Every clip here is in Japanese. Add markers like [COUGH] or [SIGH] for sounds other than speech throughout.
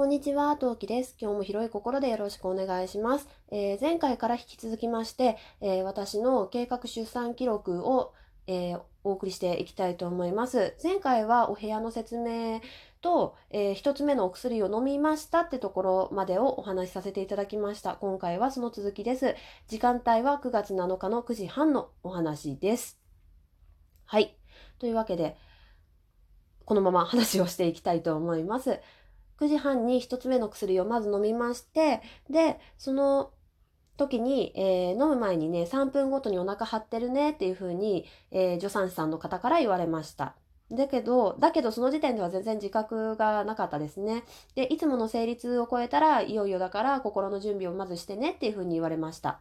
こんにちは、トウキです。今日も広い心でよろしくお願いします。えー前回から引き続きまして、えー私の計画出産記録を、えーお送りしていきたいと思います。前回はお部屋の説明と、えー一つ目のお薬を飲みましたってところまでをお話しさせていただきました。今回はその続きです。時間帯は9月7日の9時半のお話です。はい。というわけで、このまま話をしていきたいと思います。9時半に1つ目の薬をまず飲みまして、で、その時に、えー飲む前にね、3分ごとにお腹張ってるねっていう風に、えー助産師さんの方から言われました。だけど、だけどその時点では全然自覚がなかったですね。で、いつもの生理痛を超えたら、いよいよだから心の準備をまずしてねっていう風に言われました。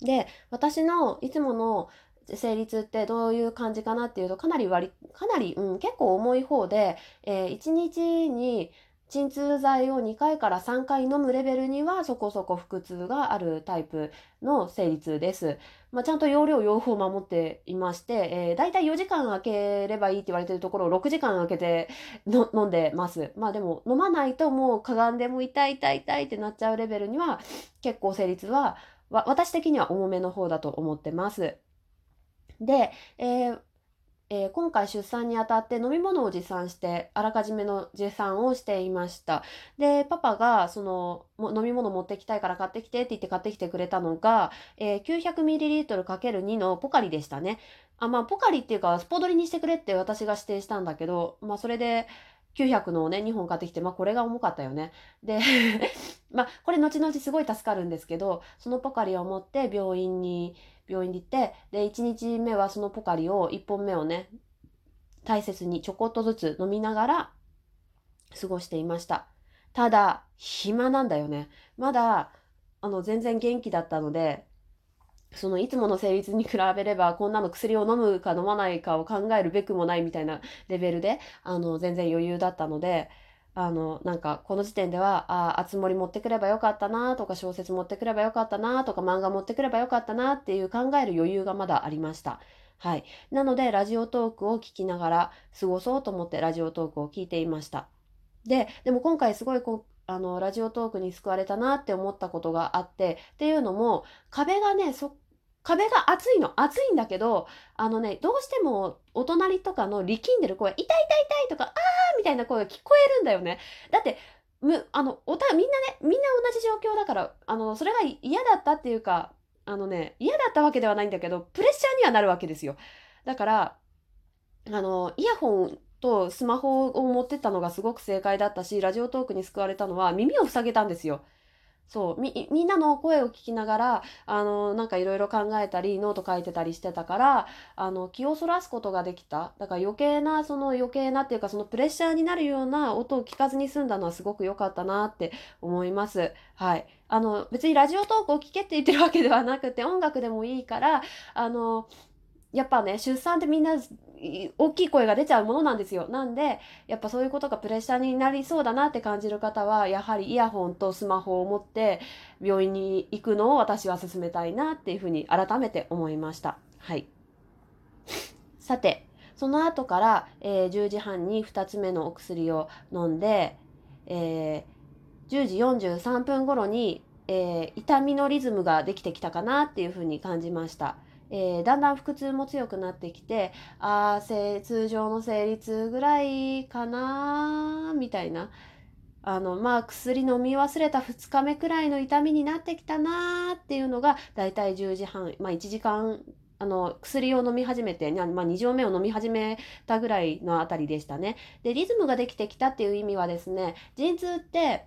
で、私のいつもの生理痛ってどういう感じかなっていうと、かなり割り、かなり、うん、結構重い方で、え1日に鎮痛剤を2回から3回飲むレベルにはそこそこ腹痛があるタイプの生理痛です。まあ、ちゃんと容量、用法を守っていまして、えー、だいたい4時間空ければいいって言われてるところを6時間空けての飲んでます。まあでも飲まないともうかがんでも痛い痛い痛いってなっちゃうレベルには結構生理痛は私的には重めの方だと思ってます。で、えーえー今回出産にあたって飲み物を持参してあらかじめの持参をしていました。でパパがそのも飲み物持ってきたいから買ってきてって言って買ってきてくれたのが、えー 900ml×2 のポカリでしたね。あまあポカリっていうかスポドリにしてくれって私が指定したんだけどまあそれで900のをね2本買ってきてまあこれが重かったよね。で [LAUGHS] まあこれ後々すごい助かるんですけどそのポカリを持って病院に病院に行ってで1日目はそのポカリを1本目をね大切にちょこっとずつ飲みながら過ごしていました。ただ暇なんだよね。まだあの全然元気だったのでそのいつもの生理痛に比べればこんなの薬を飲むか飲まないかを考えるべくもないみたいなレベルであの全然余裕だったのであのなんかこの時点ではああつ森持ってくればよかったなとか小説持ってくればよかったなとか漫画持ってくればよかったなっていう考える余裕がまだありました。はい、なのでラジオトークを聞きながら過ごそうと思ってラジオトークを聞いていました。ででも今回すごいこあのラジオトークに救われたなって思ったことがあってっていうのも壁がねそ壁が厚いの厚いんだけどあのねどうしてもお隣とかの力んでる声「痛い痛い痛い」とか「あー」みたいな声が聞こえるんだよね。だってむあのおたみんなねみんな同じ状況だからあのそれが嫌だったっていうかあのね嫌だったわけではないんだけどプレッシャーにはなるわけですよ。だからあのイヤホンとスマホを持ってったのがすごく正解だったし Radiotalk に救われたのは耳を塞げたんですよ。そうみみんなの声を聞きながらあのなんかいろいろ考えたりノート書いてたりしてたからあの気をそらすことができた。だから余計なその余計なっていうかそのプレッシャーになるような音を聞かずに済んだのはすごく良かったなって思います。はい、あの別にラジオトークを聞けって言ってるわけではなくて音楽でもいいからあのやっぱね出産ってみんな大きい声が出ちゃうものなんですよ。なんでやっぱそういうことがプレッシャーになりそうだなって感じる方はやはりイヤホンとスマホを持って病院に行くのを私は勧めたいなっていうふうに改めて思いました。はい。[LAUGHS] さてその後から、えー10時半に2つ目のお薬を飲んで、えー10時43分頃に、えー痛みのリズムができてきたかなっていうふうに感じました。えーだんだん腹痛も強くなってきてあー通常の生理痛ぐらいかなみたいなあのまあ薬飲み忘れた2日目くらいの痛みになってきたなっていうのがだいたい10時半、まあ、1時間あの薬を飲み始めて、にゃまあ、2錠目を飲み始めたぐらいのあたりでしたね。でリズムができてきたっていう意味はですね陣痛って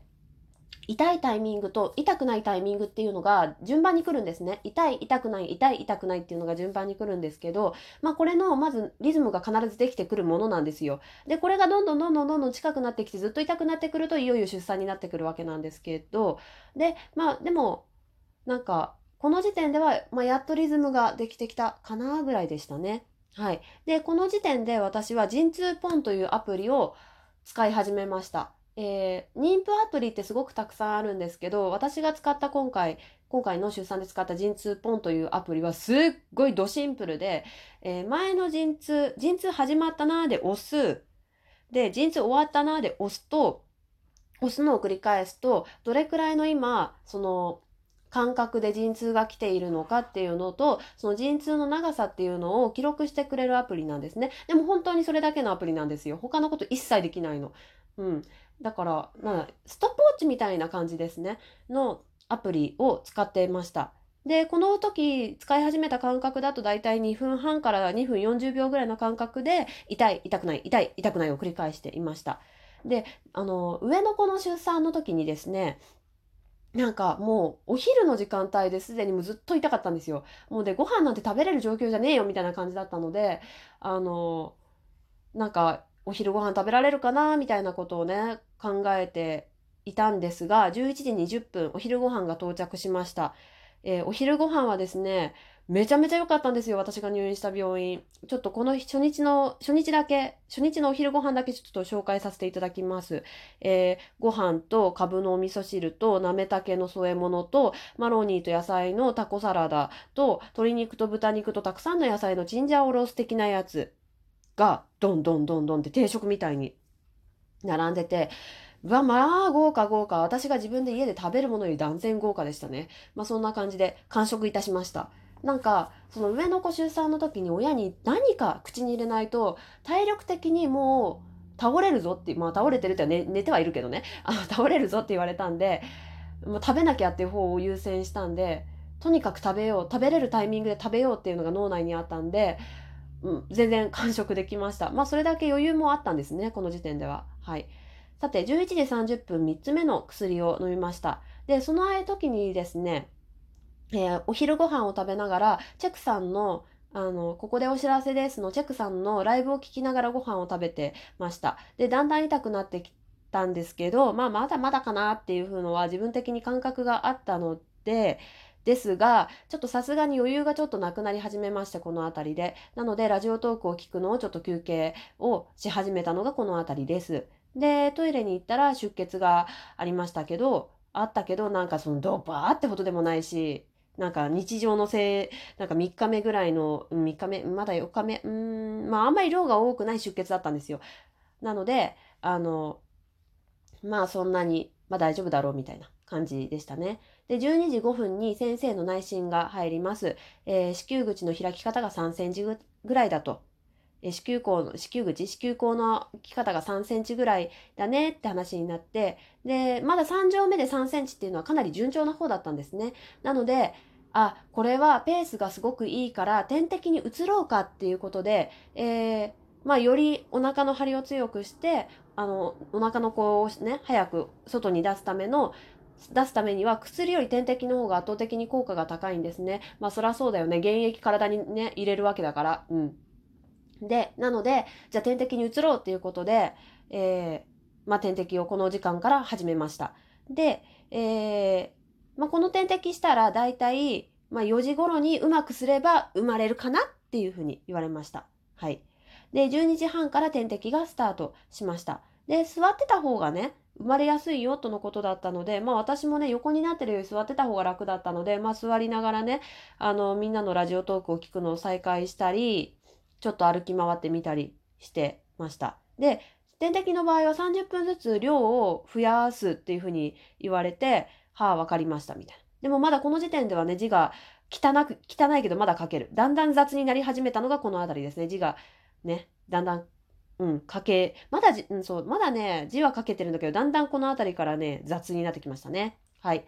痛いタイミングと痛くないタイミングっていうのが順番に来るんですね。痛い痛くない痛い痛くないっていうのが順番に来るんですけどまあこれのまずリズムが必ずできてくるものなんですよ。でこれがどんどんどんどんどんどん近くなってきてずっと痛くなってくるといよいよ出産になってくるわけなんですけどでまあでもなんかこの時点では、まあ、やっとリズムができてきたかなぐらいでしたね。はい。でこの時点で私は陣痛ポンというアプリを使い始めました。えー妊婦アプリってすごくたくさんあるんですけど私が使った今回今回の出産で使った陣痛ポンというアプリはすっごいドシンプルで、えー前の陣痛陣痛始まったなーで押す。で、陣痛終わったなで押すと、押すのを繰り返すと、どれくらいの今、その、感覚で陣痛が来ているのかっていうのと、その陣痛の長さっていうのを記録してくれるアプリなんですね。でも本当にそれだけのアプリなんですよ。他のこと一切できないの。うん。だから、なストップウォッチみたいな感じですね。のアプリを使っていました。で、この時使い始めた感覚だと大体2分半から2分40秒ぐらいの間隔で痛い、痛くない、痛い、痛くないを繰り返していました。で、あの、上の子の出産の時にですね、なんかもうお昼の時間帯ですでにもうずっと痛かったんですよ。もうでご飯なんて食べれる状況じゃねえよみたいな感じだったので、あの、なんかお昼ご飯食べられるかなみたいなことをね、考えていたんですが、11時20分お昼ご飯が到着しました。えー、お昼ご飯はですね、めちゃめちゃ良かったんですよ、私が入院した病院。ちょっとこの初日の、初日だけ、初日のお昼ご飯だけちょっと紹介させていただきます。えー、ご飯とカブのお味噌汁となめたけの添え物とマロニーと野菜のタコサラダと鶏肉と豚肉とたくさんの野菜のチンジャオロース的なやつがどんどんどんどんって定食みたいに並んでて、うわ、まあ、豪華豪華。私が自分で家で食べるものより断然豪華でしたね。まあ、そんな感じで完食いたしました。なんか、その上の子出産の時に親に何か口に入れないと、体力的にもう倒れるぞって、まあ倒れてるって寝寝てはいるけどね、あ倒れるぞって言われたんで、もう食べなきゃっていう方を優先したんで、とにかく食べよう、食べれるタイミングで食べようっていうのが脳内にあったんで、うん、全然完食できました。まあそれだけ余裕もあったんですね、この時点では。はい。さて、11時30分3つ目の薬を飲みました。で、その時にですね、えー、お昼ご飯を食べながら、チェックさんの、あの、ここでお知らせですの、チェックさんのライブを聞きながらご飯を食べてました。で、だんだん痛くなってきたんですけど、まあ、まだまだかなっていうのは自分的に感覚があったので、ですが、ちょっとさすがに余裕がちょっとなくなり始めまして、この辺りで。なので、ラジオトークを聞くのをちょっと休憩をし始めたのがこの辺りです。で、トイレに行ったら出血がありましたけど、あったけど、なんかそのドバーってほどでもないし、なんか日常のせい、なんか3日目ぐらいの、3日目、まだ4日目、うん、まああんまり量が多くない出血だったんですよ。なので、あの、まあそんなに、まあ大丈夫だろうみたいな感じでしたね。で、12時5分に先生の内診が入ります。えー、子宮口の開き方が3センチぐらいだと子宮口の、子宮口、子宮口の大き方が3センチぐらいだねって話になって、で、まだ3錠目で3センチっていうのはかなり順調な方だったんですね。なので、あ、これはペースがすごくいいから点滴に移ろうかっていうことで、えー、まあ、よりお腹の張りを強くして、あの、お腹の子をね、早く外に出すための、出すためには薬より点滴の方が圧倒的に効果が高いんですね。まあそりゃそうだよね。原液体にね、入れるわけだから。うん。で、なので、じゃあ点滴に移ろうっていうことで、えー、まあ、点滴をこの時間から始めました。で、えー、まあ、この点滴したら大体、まあ、4時頃にうまくすれば生まれるかなっていうふうに言われました。はい。で、12時半から点滴がスタートしました。で、座ってた方がね、生まれやすいよとのことだったので、まあ私もね、横になってるより座ってた方が楽だったので、まあ座りながらね、あの、みんなのラジオトークを聞くのを再開したり、ちょっと歩き回ってみたりしてました。で、点滴の場合は30分ずつ量を増やすっていうふうに言われて、はあ、わかりました、みたいな。でもまだこの時点ではね、字が汚く、汚いけどまだ書ける。だんだん雑になり始めたのがこの辺りですね。字がね、だんだん、うん、書け、まだじ、うん、そう、まだね、字は書けてるんだけど、だんだんこの辺りからね、雑になってきましたね。はい。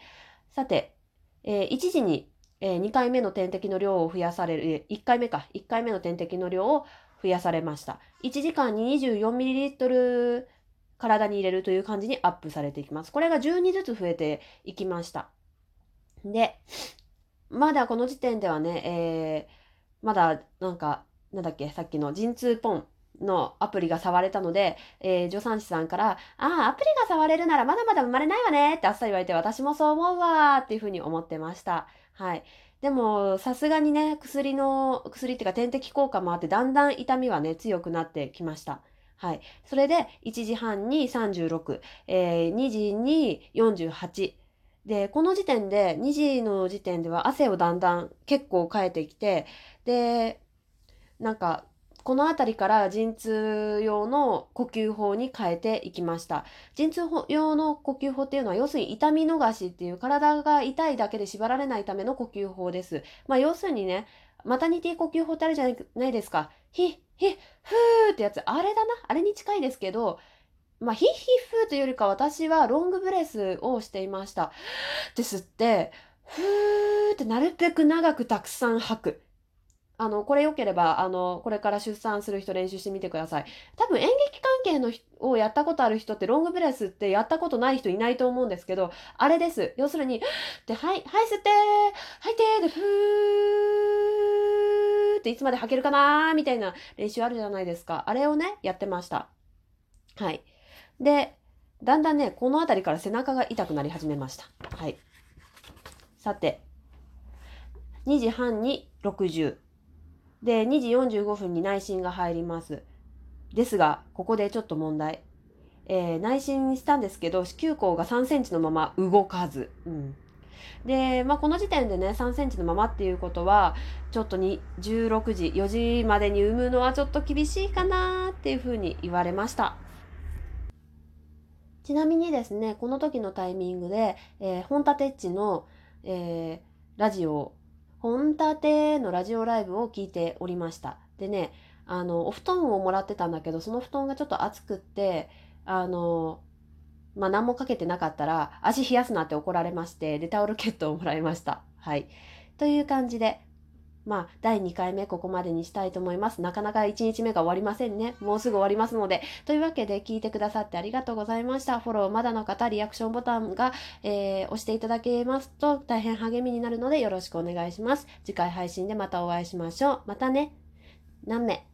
さて、えー、1時にえー、2回目の点滴の量を増やされる、1回目か、1回目の点滴の量を増やされました。1時間に 24ml 体に入れるという感じにアップされていきます。これが12ずつ増えていきました。で、まだこの時点ではね、えー、まだなんか、なんだっけ、さっきの陣痛ポンのアプリが触れたので、えー、助産師さんから、ああ、アプリが触れるならまだまだ生まれないわねってあっさり言われて、私もそう思うわーっていうふうに思ってました。はい。でも、さすがにね、薬の、薬っていうか点滴効果もあって、だんだん痛みはね、強くなってきました。はい。それで、1時半に36、えー、2時に48。で、この時点で、2時の時点では汗をだんだん結構かえてきて、で、なんか、この辺りから陣痛用の呼吸法に変えていきました。陣痛用の呼吸法っていうのは要するに痛み逃しっていう体が痛いだけで縛られないための呼吸法です。まあ要するにね、マタニティ呼吸法ってあるじゃないですか。ヒッ、ヒッ、フーってやつ。あれだな。あれに近いですけど、まあ、ヒッヒッフーというよりか私はロングブレスをしていました。ですって、ふーってなるべく長くたくさん吐く。あの、これ良ければ、あの、これから出産する人練習してみてください。多分演劇関係のをやったことある人ってロングブレスってやったことない人いないと思うんですけど、あれです。要するに、で、はい、はい、吸って吐いてで、ふーっていつまで吐けるかなーみたいな練習あるじゃないですか。あれをね、やってました。はい。で、だんだんね、この辺りから背中が痛くなり始めました。はい。さて、2時半に60。で、2時45分に内心が入ります。ですが、ここでちょっと問題。えー、内心したんですけど、子宮口が3センチのまま動かず。うん。で、まあ、この時点でね、3センチのままっていうことは、ちょっとに16時、4時までに産むのはちょっと厳しいかなっていうふうに言われました。ちなみにですね、この時のタイミングで、えー、本立っちの、えー、ラジオ本立てのラジオライブを聞いておりました。でね、あの、お布団をもらってたんだけど、その布団がちょっと熱くって、あの、まあ、何もかけてなかったら、足冷やすなって怒られまして、で、タオルケットをもらいました。はい。という感じで、まあ、第2回目ここまでにしたいと思います。なかなか1日目が終わりませんね。もうすぐ終わりますので。というわけで聞いてくださってありがとうございました。フォローまだの方、リアクションボタンが、えー、押していただけますと大変励みになるのでよろしくお願いします。次回配信でまたお会いしましょう。またね。何名？